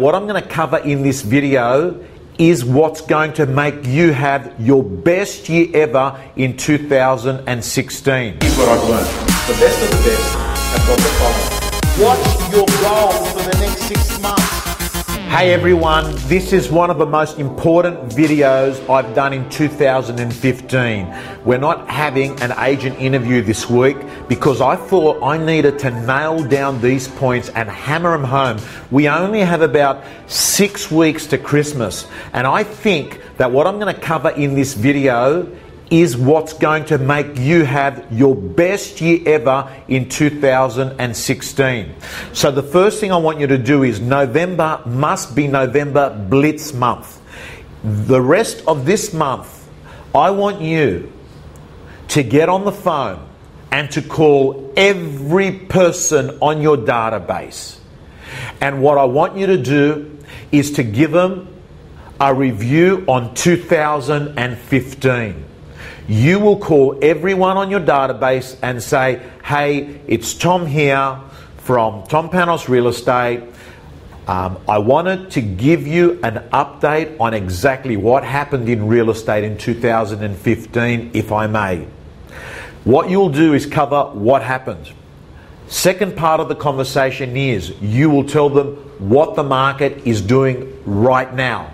What I'm going to cover in this video is what's going to make you have your best year ever in 2016. Here's what I've learned. The best of the best have got the following. What's your goal for the next six months? Hey everyone, this is one of the most important videos I've done in 2015. We're not having an agent interview this week because I thought I needed to nail down these points and hammer them home. We only have about six weeks to Christmas, and I think that what I'm going to cover in this video is what's going to make you have your best year ever in 2016. So, the first thing I want you to do is November must be November Blitz month. The rest of this month, I want you to get on the phone and to call every person on your database. And what I want you to do is to give them a review on 2015 you will call everyone on your database and say, hey, it's Tom here from Tom Panos Real Estate. Um, I wanted to give you an update on exactly what happened in real estate in 2015, if I may. What you'll do is cover what happened. Second part of the conversation is you will tell them what the market is doing right now.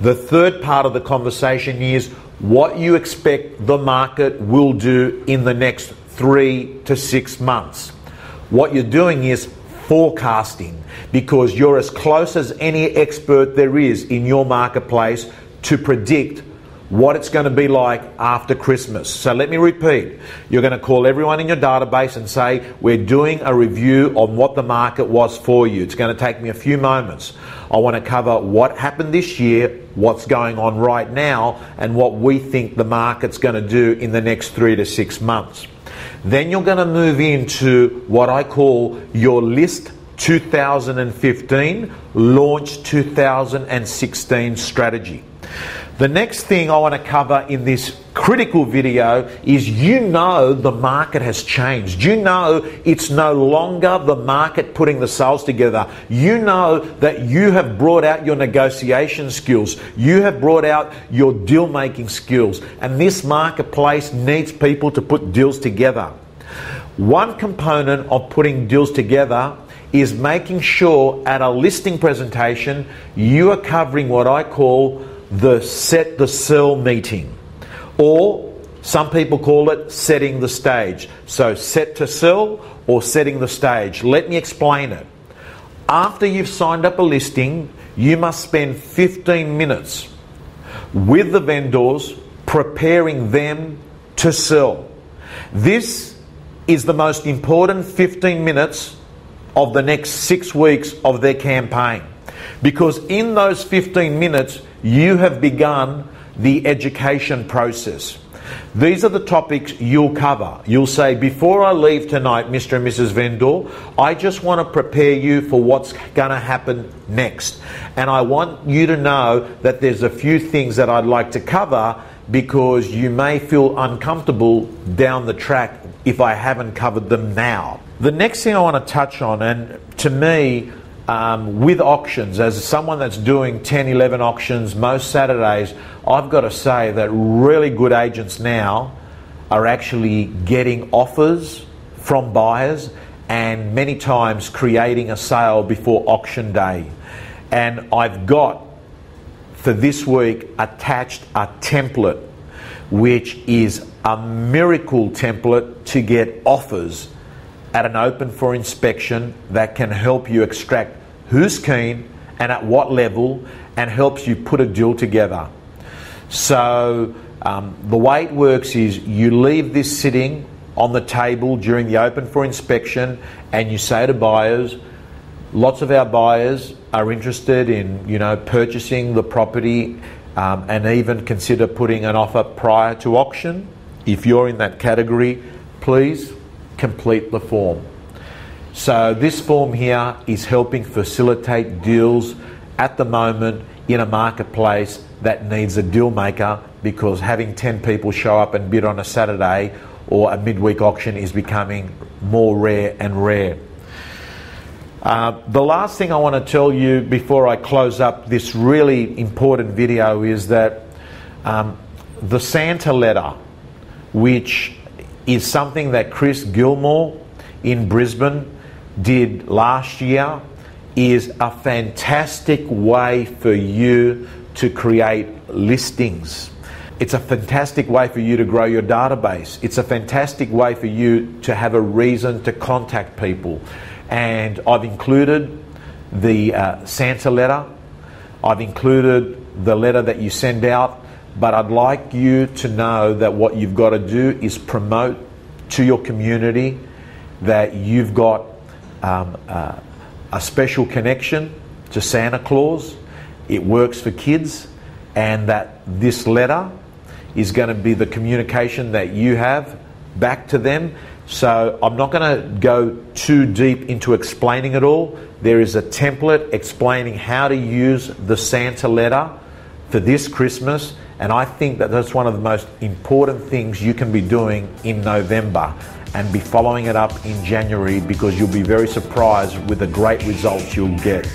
The third part of the conversation is what you expect the market will do in the next three to six months. What you're doing is forecasting because you're as close as any expert there is in your marketplace to predict what it's going to be like after Christmas. So let me repeat. You're going to call everyone in your database and say, We're doing a review on what the market was for you. It's going to take me a few moments. I want to cover what happened this year, what's going on right now, and what we think the market's going to do in the next three to six months. Then you're going to move into what I call your list 2015, launch 2016 strategy. The next thing I want to cover in this critical video is you know the market has changed. You know it's no longer the market putting the sales together. You know that you have brought out your negotiation skills. You have brought out your deal making skills. And this marketplace needs people to put deals together. One component of putting deals together is making sure at a listing presentation you are covering what I call the set the sell meeting, or some people call it setting the stage. So, set to sell or setting the stage. Let me explain it. After you've signed up a listing, you must spend 15 minutes with the vendors preparing them to sell. This is the most important 15 minutes of the next six weeks of their campaign. Because in those 15 minutes, you have begun the education process. These are the topics you'll cover. You'll say, Before I leave tonight, Mr. and Mrs. Vendor, I just want to prepare you for what's going to happen next. And I want you to know that there's a few things that I'd like to cover because you may feel uncomfortable down the track if I haven't covered them now. The next thing I want to touch on, and to me, um, with auctions, as someone that's doing 10, 11 auctions most Saturdays, I've got to say that really good agents now are actually getting offers from buyers and many times creating a sale before auction day. And I've got for this week attached a template which is a miracle template to get offers at an open for inspection that can help you extract who's keen and at what level and helps you put a deal together. So, um, the way it works is you leave this sitting on the table during the open for inspection and you say to buyers, lots of our buyers are interested in you know purchasing the property um, and even consider putting an offer prior to auction. If you're in that category, please complete the form. So, this form here is helping facilitate deals at the moment in a marketplace that needs a deal maker because having 10 people show up and bid on a Saturday or a midweek auction is becoming more rare and rare. Uh, the last thing I want to tell you before I close up this really important video is that um, the Santa letter, which is something that Chris Gilmore in Brisbane did last year, is a fantastic way for you to create listings. It's a fantastic way for you to grow your database. It's a fantastic way for you to have a reason to contact people. And I've included the uh, Santa letter, I've included the letter that you send out, but I'd like you to know that what you've got to do is promote to your community that you've got um, uh, a special connection to Santa Claus. It works for kids, and that this letter is going to be the communication that you have back to them. So I'm not going to go too deep into explaining it all. There is a template explaining how to use the Santa letter for this Christmas, and I think that that's one of the most important things you can be doing in November and be following it up in January because you'll be very surprised with the great results you'll get.